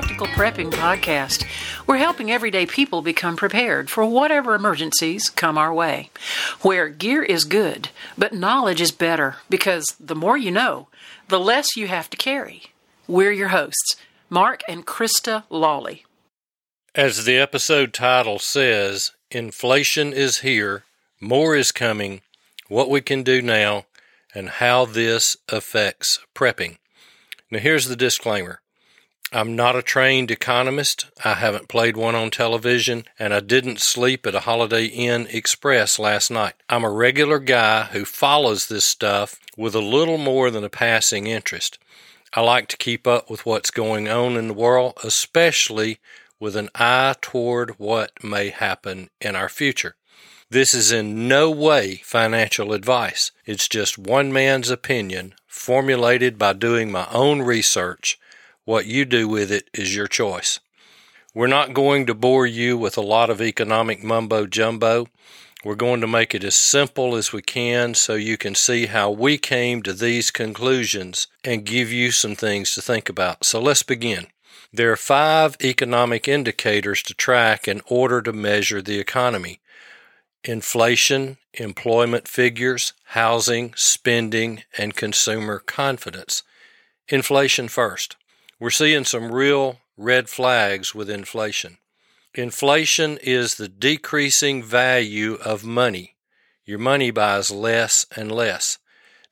Practical Prepping Podcast. We're helping everyday people become prepared for whatever emergencies come our way. Where gear is good, but knowledge is better because the more you know, the less you have to carry. We're your hosts, Mark and Krista Lawley. As the episode title says, inflation is here, more is coming, what we can do now, and how this affects prepping. Now, here's the disclaimer I'm not a trained economist. I haven't played one on television, and I didn't sleep at a Holiday Inn Express last night. I'm a regular guy who follows this stuff with a little more than a passing interest. I like to keep up with what's going on in the world, especially with an eye toward what may happen in our future. This is in no way financial advice. It's just one man's opinion formulated by doing my own research. What you do with it is your choice. We're not going to bore you with a lot of economic mumbo jumbo. We're going to make it as simple as we can so you can see how we came to these conclusions and give you some things to think about. So let's begin. There are five economic indicators to track in order to measure the economy inflation, employment figures, housing, spending, and consumer confidence. Inflation first. We're seeing some real red flags with inflation. Inflation is the decreasing value of money. Your money buys less and less.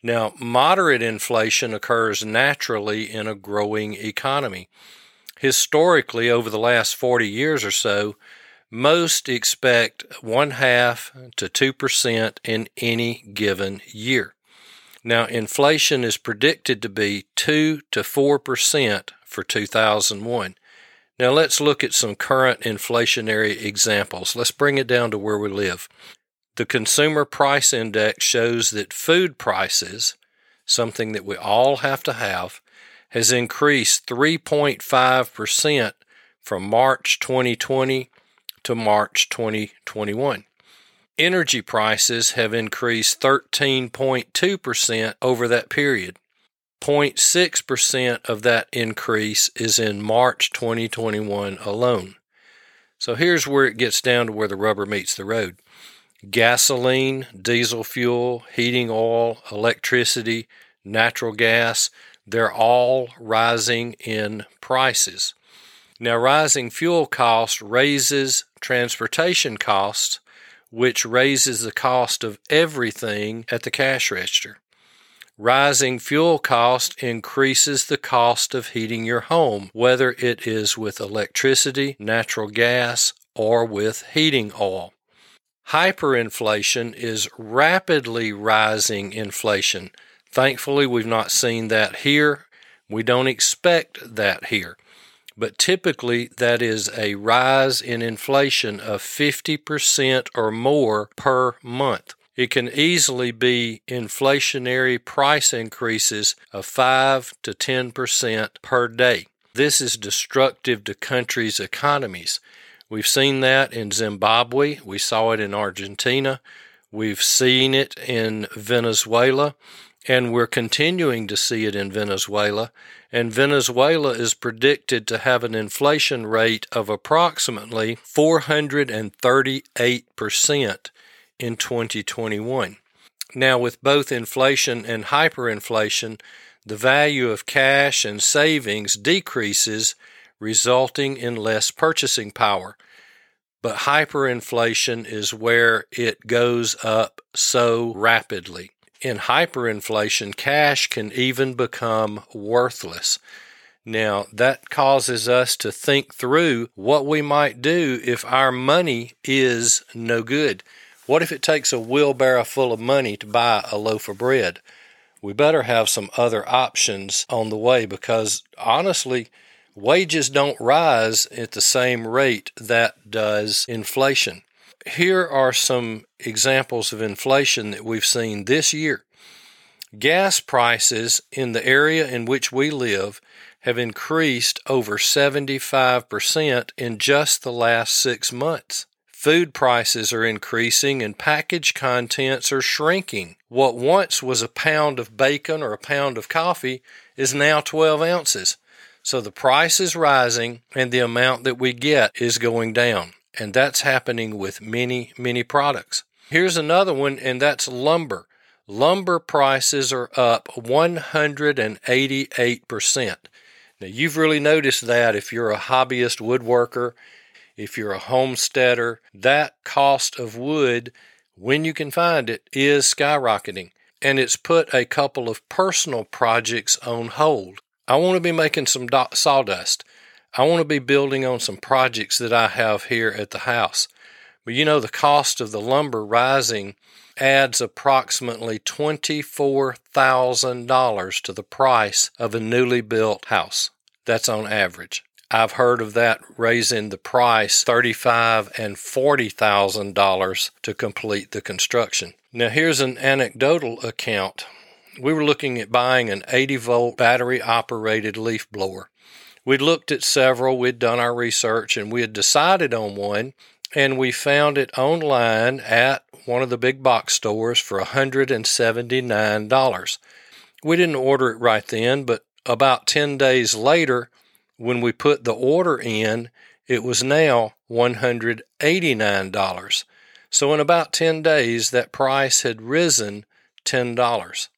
Now, moderate inflation occurs naturally in a growing economy. Historically, over the last 40 years or so, most expect one half to 2% in any given year. Now, inflation is predicted to be 2 to 4% for 2001. Now, let's look at some current inflationary examples. Let's bring it down to where we live. The Consumer Price Index shows that food prices, something that we all have to have, has increased 3.5% from March 2020 to March 2021. Energy prices have increased 13.2% over that period. 0.6% of that increase is in March 2021 alone. So here's where it gets down to where the rubber meets the road. Gasoline, diesel fuel, heating oil, electricity, natural gas, they're all rising in prices. Now, rising fuel cost raises transportation costs, which raises the cost of everything at the cash register. Rising fuel cost increases the cost of heating your home, whether it is with electricity, natural gas, or with heating oil. Hyperinflation is rapidly rising inflation. Thankfully, we've not seen that here. We don't expect that here but typically that is a rise in inflation of 50% or more per month. It can easily be inflationary price increases of 5 to 10% per day. This is destructive to countries' economies. We've seen that in Zimbabwe, we saw it in Argentina, we've seen it in Venezuela, and we're continuing to see it in Venezuela. And Venezuela is predicted to have an inflation rate of approximately 438% in 2021. Now, with both inflation and hyperinflation, the value of cash and savings decreases, resulting in less purchasing power. But hyperinflation is where it goes up so rapidly in hyperinflation, cash can even become worthless. Now, that causes us to think through what we might do if our money is no good. What if it takes a wheelbarrow full of money to buy a loaf of bread? We better have some other options on the way because honestly, wages don't rise at the same rate that does inflation here are some examples of inflation that we've seen this year. Gas prices in the area in which we live have increased over 75% in just the last six months. Food prices are increasing and package contents are shrinking. What once was a pound of bacon or a pound of coffee is now 12 ounces. So the price is rising and the amount that we get is going down. And that's happening with many, many products. Here's another one, and that's lumber. Lumber prices are up 188%. Now, you've really noticed that if you're a hobbyist woodworker, if you're a homesteader, that cost of wood, when you can find it, is skyrocketing. And it's put a couple of personal projects on hold. I want to be making some do- sawdust. I want to be building on some projects that I have here at the house. But you know, the cost of the lumber rising adds approximately $24,000 to the price of a newly built house. That's on average. I've heard of that raising the price thirty-five and forty thousand dollars to complete the construction. Now here's an anecdotal account. We were looking at buying an 80 volt battery operated leaf blower. We'd looked at several, we'd done our research, and we had decided on one, and we found it online at one of the big box stores for $179. We didn't order it right then, but about 10 days later, when we put the order in, it was now $189. So in about 10 days, that price had risen $10.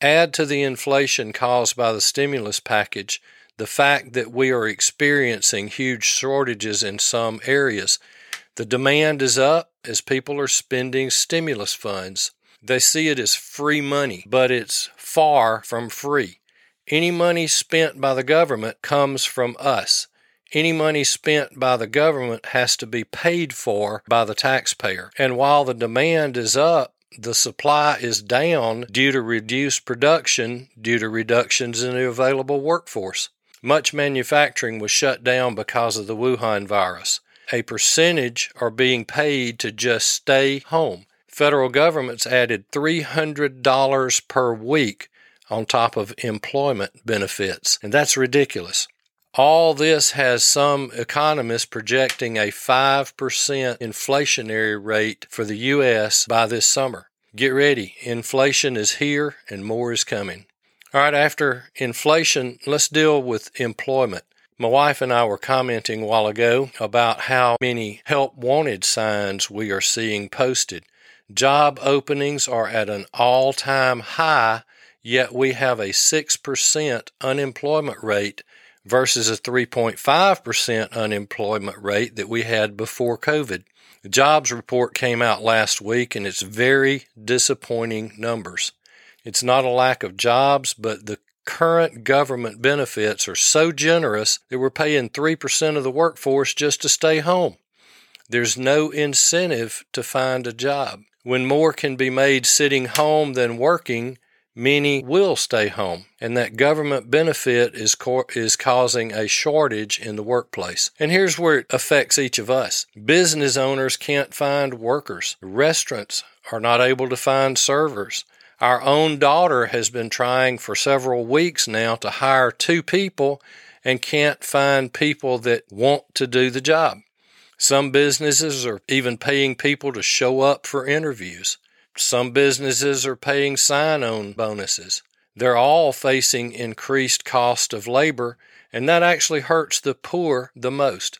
Add to the inflation caused by the stimulus package the fact that we are experiencing huge shortages in some areas. The demand is up as people are spending stimulus funds. They see it as free money, but it's far from free. Any money spent by the government comes from us. Any money spent by the government has to be paid for by the taxpayer. And while the demand is up, the supply is down due to reduced production due to reductions in the available workforce. Much manufacturing was shut down because of the Wuhan virus. A percentage are being paid to just stay home. Federal governments added $300 per week on top of employment benefits. And that's ridiculous. All this has some economists projecting a 5% inflationary rate for the U.S. by this summer. Get ready. Inflation is here and more is coming. All right, after inflation, let's deal with employment. My wife and I were commenting a while ago about how many help wanted signs we are seeing posted. Job openings are at an all time high yet we have a 6% unemployment rate versus a 3.5% unemployment rate that we had before COVID. The jobs report came out last week and it's very disappointing numbers. It's not a lack of jobs, but the current government benefits are so generous that we're paying 3% of the workforce just to stay home. There's no incentive to find a job. When more can be made sitting home than working, many will stay home, and that government benefit is, is causing a shortage in the workplace. And here's where it affects each of us business owners can't find workers, restaurants are not able to find servers. Our own daughter has been trying for several weeks now to hire two people and can't find people that want to do the job. Some businesses are even paying people to show up for interviews. Some businesses are paying sign on bonuses. They're all facing increased cost of labor, and that actually hurts the poor the most.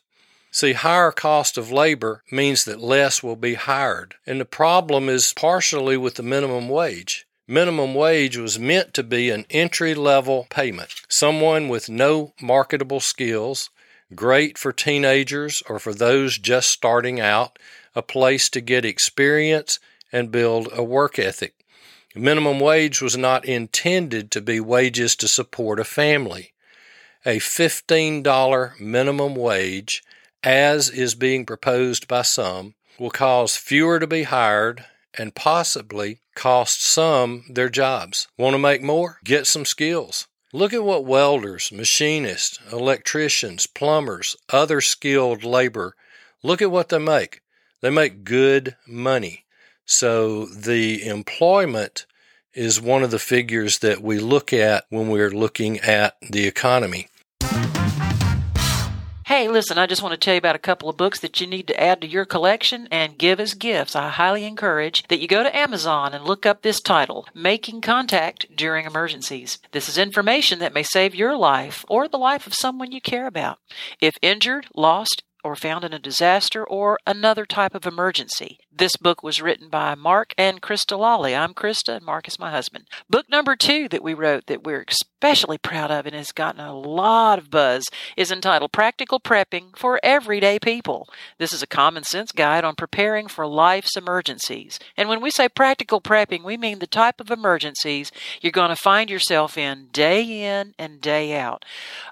See, higher cost of labor means that less will be hired. And the problem is partially with the minimum wage. Minimum wage was meant to be an entry level payment. Someone with no marketable skills, great for teenagers or for those just starting out, a place to get experience and build a work ethic. Minimum wage was not intended to be wages to support a family. A $15 minimum wage, as is being proposed by some, will cause fewer to be hired and possibly cost some their jobs. Want to make more? Get some skills. Look at what welders, machinists, electricians, plumbers, other skilled labor, look at what they make. They make good money. So the employment is one of the figures that we look at when we're looking at the economy. Hey, listen, I just want to tell you about a couple of books that you need to add to your collection and give as gifts. I highly encourage that you go to Amazon and look up this title, Making Contact During Emergencies. This is information that may save your life or the life of someone you care about. If injured, lost, or found in a disaster or another type of emergency. This book was written by Mark and Krista Lawley. I'm Krista, and Mark is my husband. Book number two that we wrote that we're especially proud of and has gotten a lot of buzz is entitled Practical Prepping for Everyday People. This is a common sense guide on preparing for life's emergencies. And when we say practical prepping, we mean the type of emergencies you're going to find yourself in day in and day out.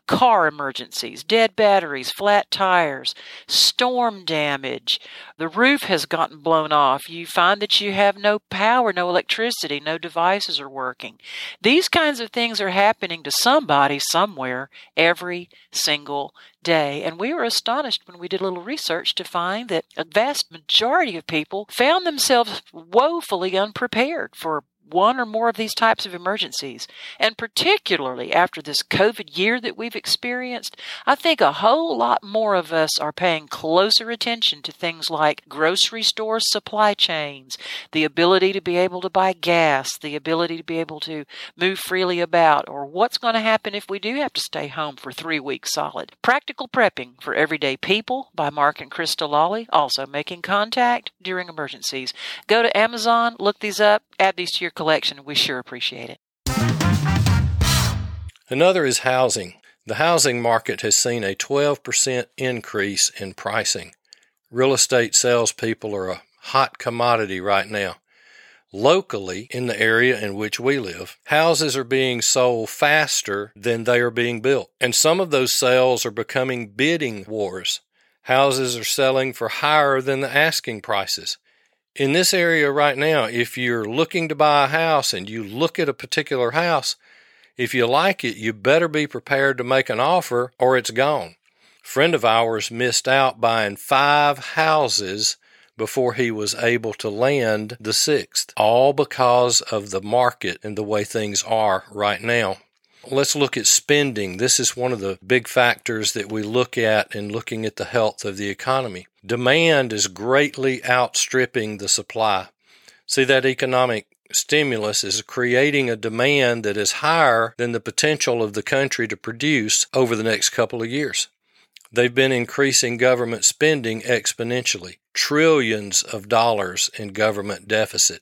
Car emergencies, dead batteries, flat tires, storm damage, the roof has gotten blown off. You find that you have no power, no electricity, no devices are working. These kinds of things are happening to somebody somewhere every single day. And we were astonished when we did a little research to find that a vast majority of people found themselves woefully unprepared for one or more of these types of emergencies. And particularly after this COVID year that we've experienced, I think a whole lot more of us are paying closer attention to things like grocery store supply chains, the ability to be able to buy gas, the ability to be able to move freely about, or what's going to happen if we do have to stay home for three weeks solid. Practical Prepping for Everyday People by Mark and Krista Lawley, also making contact during emergencies. Go to Amazon, look these up, add these to your collection. We sure appreciate it. Another is housing. The housing market has seen a 12% increase in pricing. Real estate salespeople are a hot commodity right now. Locally, in the area in which we live, houses are being sold faster than they are being built. And some of those sales are becoming bidding wars. Houses are selling for higher than the asking prices in this area right now, if you're looking to buy a house and you look at a particular house, if you like it, you better be prepared to make an offer or it's gone. Friend of ours missed out buying five houses before he was able to land the sixth, all because of the market and the way things are right now. Let's look at spending. This is one of the big factors that we look at in looking at the health of the economy. Demand is greatly outstripping the supply. See, that economic stimulus is creating a demand that is higher than the potential of the country to produce over the next couple of years. They've been increasing government spending exponentially, trillions of dollars in government deficit.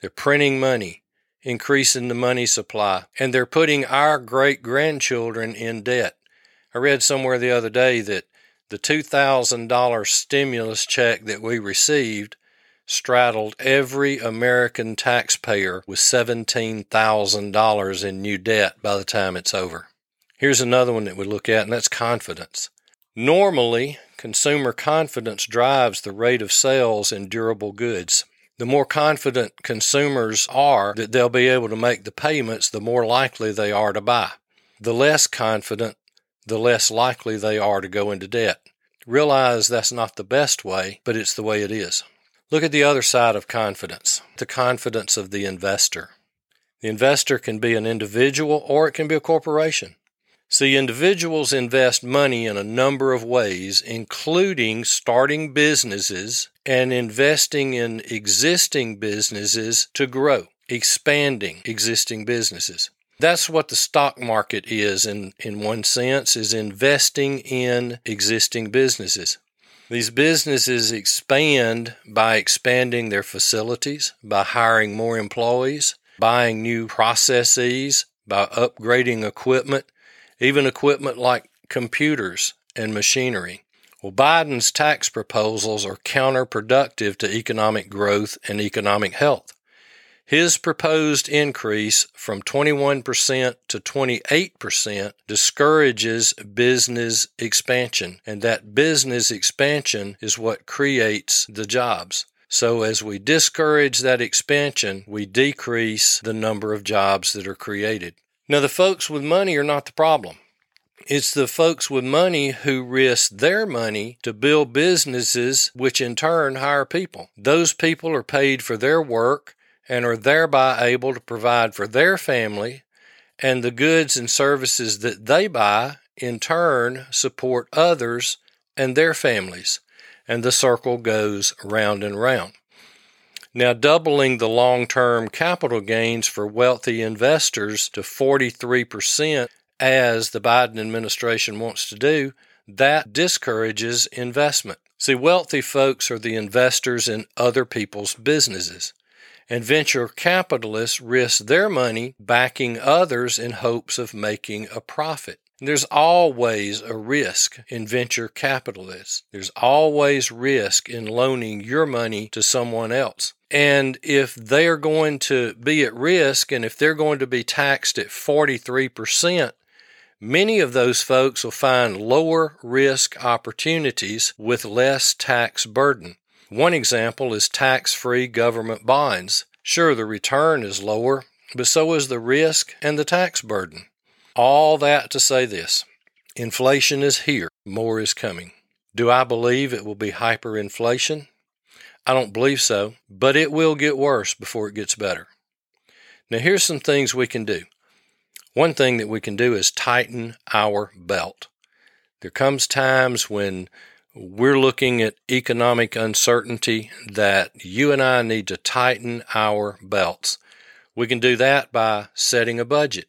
They're printing money increasing the money supply, and they're putting our great grandchildren in debt. I read somewhere the other day that the $2,000 stimulus check that we received straddled every American taxpayer with $17,000 in new debt by the time it's over. Here's another one that we look at, and that's confidence. Normally, consumer confidence drives the rate of sales in durable goods the more confident consumers are that they'll be able to make the payments, the more likely they are to buy. The less confident, the less likely they are to go into debt. Realize that's not the best way, but it's the way it is. Look at the other side of confidence the confidence of the investor. The investor can be an individual or it can be a corporation. See, individuals invest money in a number of ways, including starting businesses and investing in existing businesses to grow, expanding existing businesses. That's what the stock market is in, in one sense, is investing in existing businesses. These businesses expand by expanding their facilities, by hiring more employees, buying new processes, by upgrading equipment, even equipment like computers and machinery. Well, Biden's tax proposals are counterproductive to economic growth and economic health. His proposed increase from 21% to 28% discourages business expansion, and that business expansion is what creates the jobs. So, as we discourage that expansion, we decrease the number of jobs that are created. Now, the folks with money are not the problem. It's the folks with money who risk their money to build businesses, which in turn hire people. Those people are paid for their work and are thereby able to provide for their family, and the goods and services that they buy in turn support others and their families, and the circle goes round and round. Now, doubling the long term capital gains for wealthy investors to 43%, as the Biden administration wants to do, that discourages investment. See, wealthy folks are the investors in other people's businesses, and venture capitalists risk their money backing others in hopes of making a profit. There's always a risk in venture capitalists. There's always risk in loaning your money to someone else. And if they are going to be at risk and if they're going to be taxed at 43%, many of those folks will find lower risk opportunities with less tax burden. One example is tax free government bonds. Sure, the return is lower, but so is the risk and the tax burden. All that to say this inflation is here, more is coming. Do I believe it will be hyperinflation? I don't believe so, but it will get worse before it gets better. Now, here's some things we can do. One thing that we can do is tighten our belt. There comes times when we're looking at economic uncertainty that you and I need to tighten our belts. We can do that by setting a budget.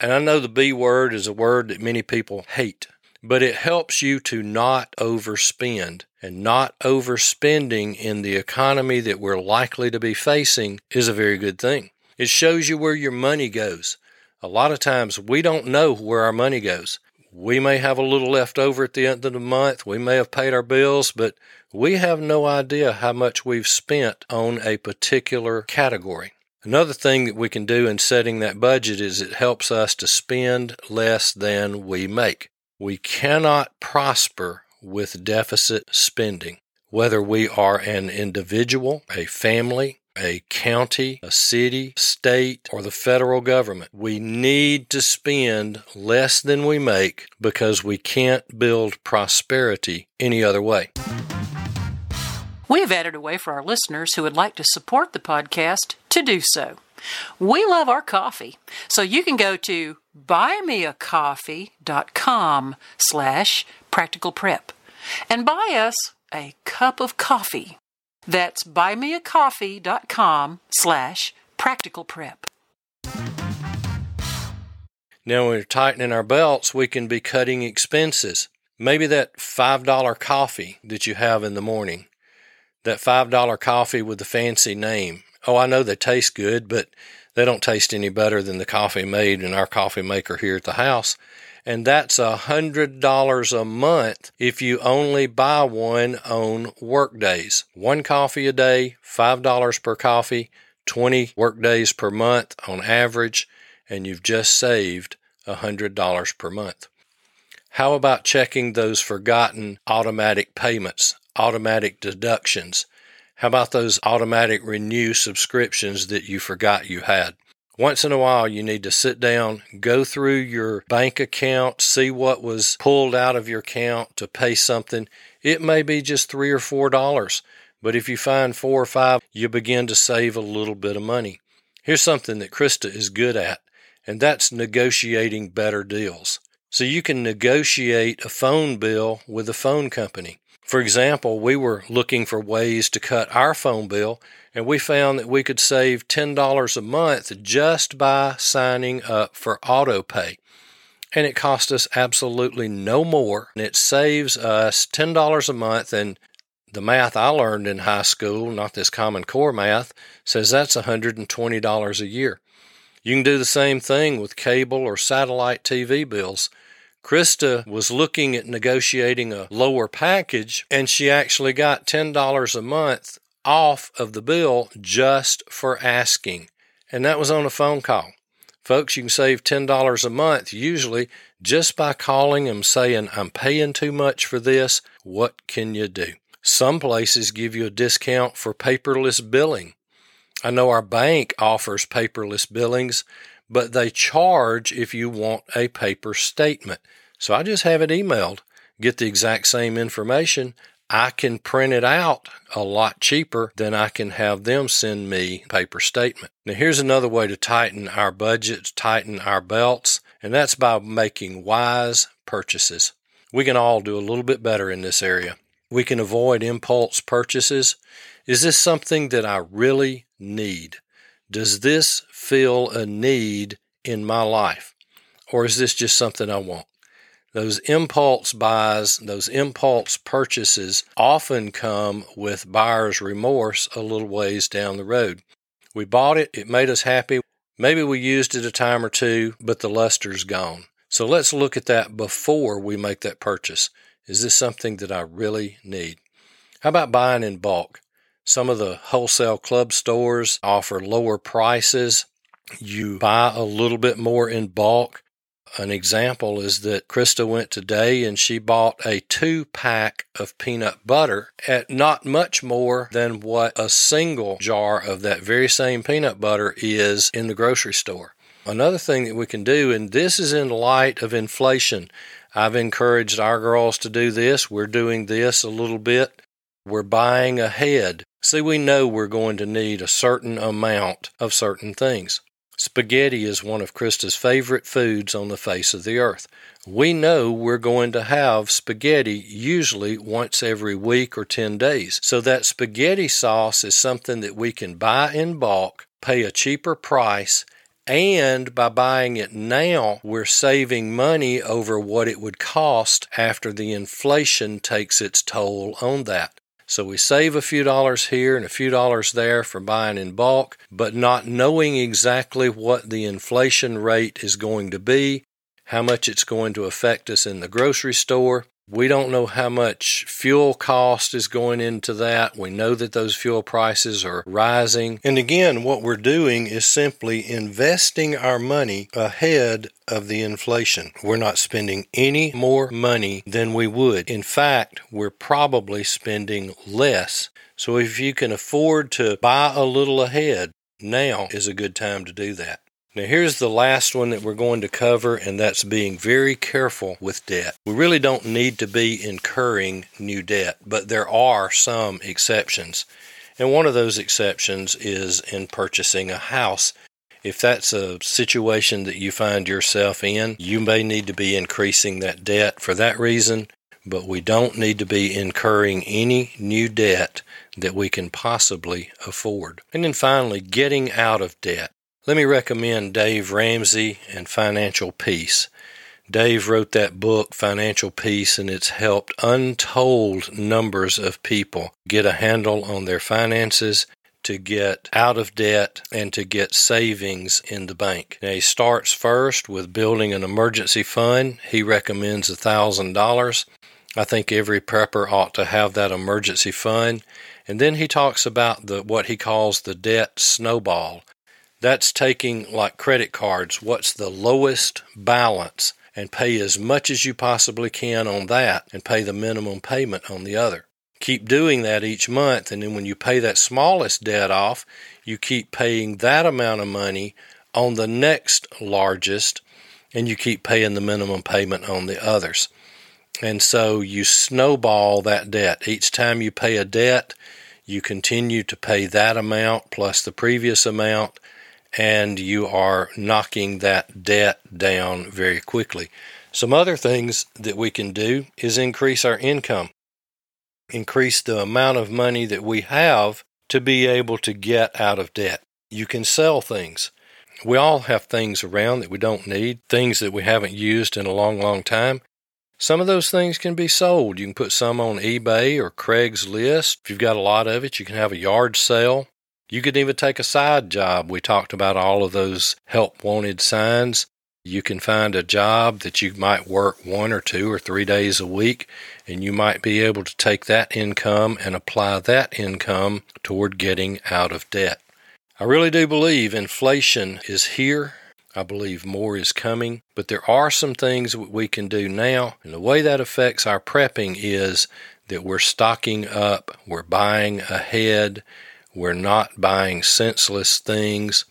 And I know the B word is a word that many people hate, but it helps you to not overspend. And not overspending in the economy that we're likely to be facing is a very good thing. It shows you where your money goes. A lot of times we don't know where our money goes. We may have a little left over at the end of the month. We may have paid our bills, but we have no idea how much we've spent on a particular category. Another thing that we can do in setting that budget is it helps us to spend less than we make. We cannot prosper with deficit spending, whether we are an individual, a family, a county, a city, state, or the federal government. We need to spend less than we make because we can't build prosperity any other way. We have added a way for our listeners who would like to support the podcast to do so. We love our coffee, so you can go to buymeacoffee.com slash practical prep and buy us a cup of coffee. That's buymeacoffee.com slash practical prep. Now, when we're tightening our belts, we can be cutting expenses. Maybe that $5 coffee that you have in the morning, that $5 coffee with the fancy name. Oh, I know they taste good, but they don't taste any better than the coffee made in our coffee maker here at the house and that's a hundred dollars a month if you only buy one on work days. One coffee a day, five dollars per coffee, 20 work days per month on average, and you've just saved a hundred dollars per month. How about checking those forgotten automatic payments, automatic deductions? How about those automatic renew subscriptions that you forgot you had? Once in a while, you need to sit down, go through your bank account, see what was pulled out of your account to pay something. It may be just three or four dollars, but if you find four or five, you begin to save a little bit of money. Here's something that Krista is good at, and that's negotiating better deals. So you can negotiate a phone bill with a phone company. For example, we were looking for ways to cut our phone bill, and we found that we could save $10 a month just by signing up for AutoPay. And it cost us absolutely no more. And it saves us $10 a month. And the math I learned in high school, not this Common Core math, says that's $120 a year. You can do the same thing with cable or satellite TV bills. Krista was looking at negotiating a lower package, and she actually got $10 a month off of the bill just for asking. And that was on a phone call. Folks, you can save $10 a month usually just by calling them saying, I'm paying too much for this. What can you do? Some places give you a discount for paperless billing. I know our bank offers paperless billings, but they charge if you want a paper statement. So I just have it emailed, get the exact same information. I can print it out a lot cheaper than I can have them send me paper statement. Now here's another way to tighten our budgets, tighten our belts, and that's by making wise, purchases. We can all do a little bit better in this area. We can avoid impulse purchases. Is this something that I really need? Does this fill a need in my life? Or is this just something I want? Those impulse buys, those impulse purchases often come with buyer's remorse a little ways down the road. We bought it, it made us happy. Maybe we used it a time or two, but the luster's gone. So let's look at that before we make that purchase. Is this something that I really need? How about buying in bulk? Some of the wholesale club stores offer lower prices. You buy a little bit more in bulk. An example is that Krista went today and she bought a two pack of peanut butter at not much more than what a single jar of that very same peanut butter is in the grocery store. Another thing that we can do, and this is in light of inflation, I've encouraged our girls to do this. We're doing this a little bit. We're buying ahead. See, we know we're going to need a certain amount of certain things. Spaghetti is one of Krista's favorite foods on the face of the earth. We know we're going to have spaghetti usually once every week or 10 days. So that spaghetti sauce is something that we can buy in bulk, pay a cheaper price, and by buying it now, we're saving money over what it would cost after the inflation takes its toll on that. So we save a few dollars here and a few dollars there for buying in bulk, but not knowing exactly what the inflation rate is going to be, how much it's going to affect us in the grocery store. We don't know how much fuel cost is going into that. We know that those fuel prices are rising. And again, what we're doing is simply investing our money ahead of the inflation. We're not spending any more money than we would. In fact, we're probably spending less. So if you can afford to buy a little ahead, now is a good time to do that. Now, here's the last one that we're going to cover, and that's being very careful with debt. We really don't need to be incurring new debt, but there are some exceptions. And one of those exceptions is in purchasing a house. If that's a situation that you find yourself in, you may need to be increasing that debt for that reason, but we don't need to be incurring any new debt that we can possibly afford. And then finally, getting out of debt. Let me recommend Dave Ramsey and Financial Peace. Dave wrote that book, Financial Peace, and it's helped untold numbers of people get a handle on their finances, to get out of debt, and to get savings in the bank. Now, he starts first with building an emergency fund. He recommends $1,000. I think every prepper ought to have that emergency fund. And then he talks about the what he calls the debt snowball. That's taking like credit cards, what's the lowest balance, and pay as much as you possibly can on that and pay the minimum payment on the other. Keep doing that each month, and then when you pay that smallest debt off, you keep paying that amount of money on the next largest, and you keep paying the minimum payment on the others. And so you snowball that debt. Each time you pay a debt, you continue to pay that amount plus the previous amount and you are knocking that debt down very quickly. Some other things that we can do is increase our income, increase the amount of money that we have to be able to get out of debt. You can sell things. We all have things around that we don't need, things that we haven't used in a long, long time. Some of those things can be sold. You can put some on eBay or Craigslist. If you've got a lot of it, you can have a yard sale. You could even take a side job. We talked about all of those help wanted signs. You can find a job that you might work one or two or three days a week, and you might be able to take that income and apply that income toward getting out of debt. I really do believe inflation is here. I believe more is coming, but there are some things we can do now, and the way that affects our prepping is that we're stocking up, we're buying ahead, we're not buying senseless things.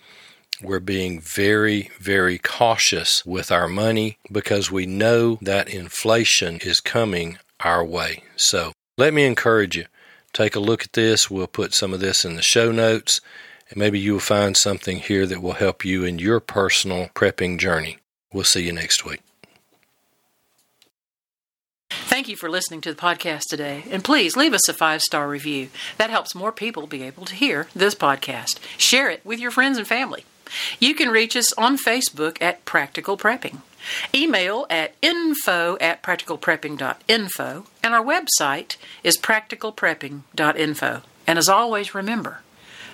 We're being very, very cautious with our money because we know that inflation is coming our way. So let me encourage you. Take a look at this. We'll put some of this in the show notes, and maybe you'll find something here that will help you in your personal prepping journey. We'll see you next week. Thank you for listening to the podcast today, and please leave us a five star review. That helps more people be able to hear this podcast. Share it with your friends and family. You can reach us on Facebook at Practical Prepping. Email at info at practicalprepping.info, and our website is practicalprepping.info. And as always, remember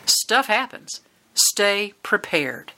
stuff happens. Stay prepared.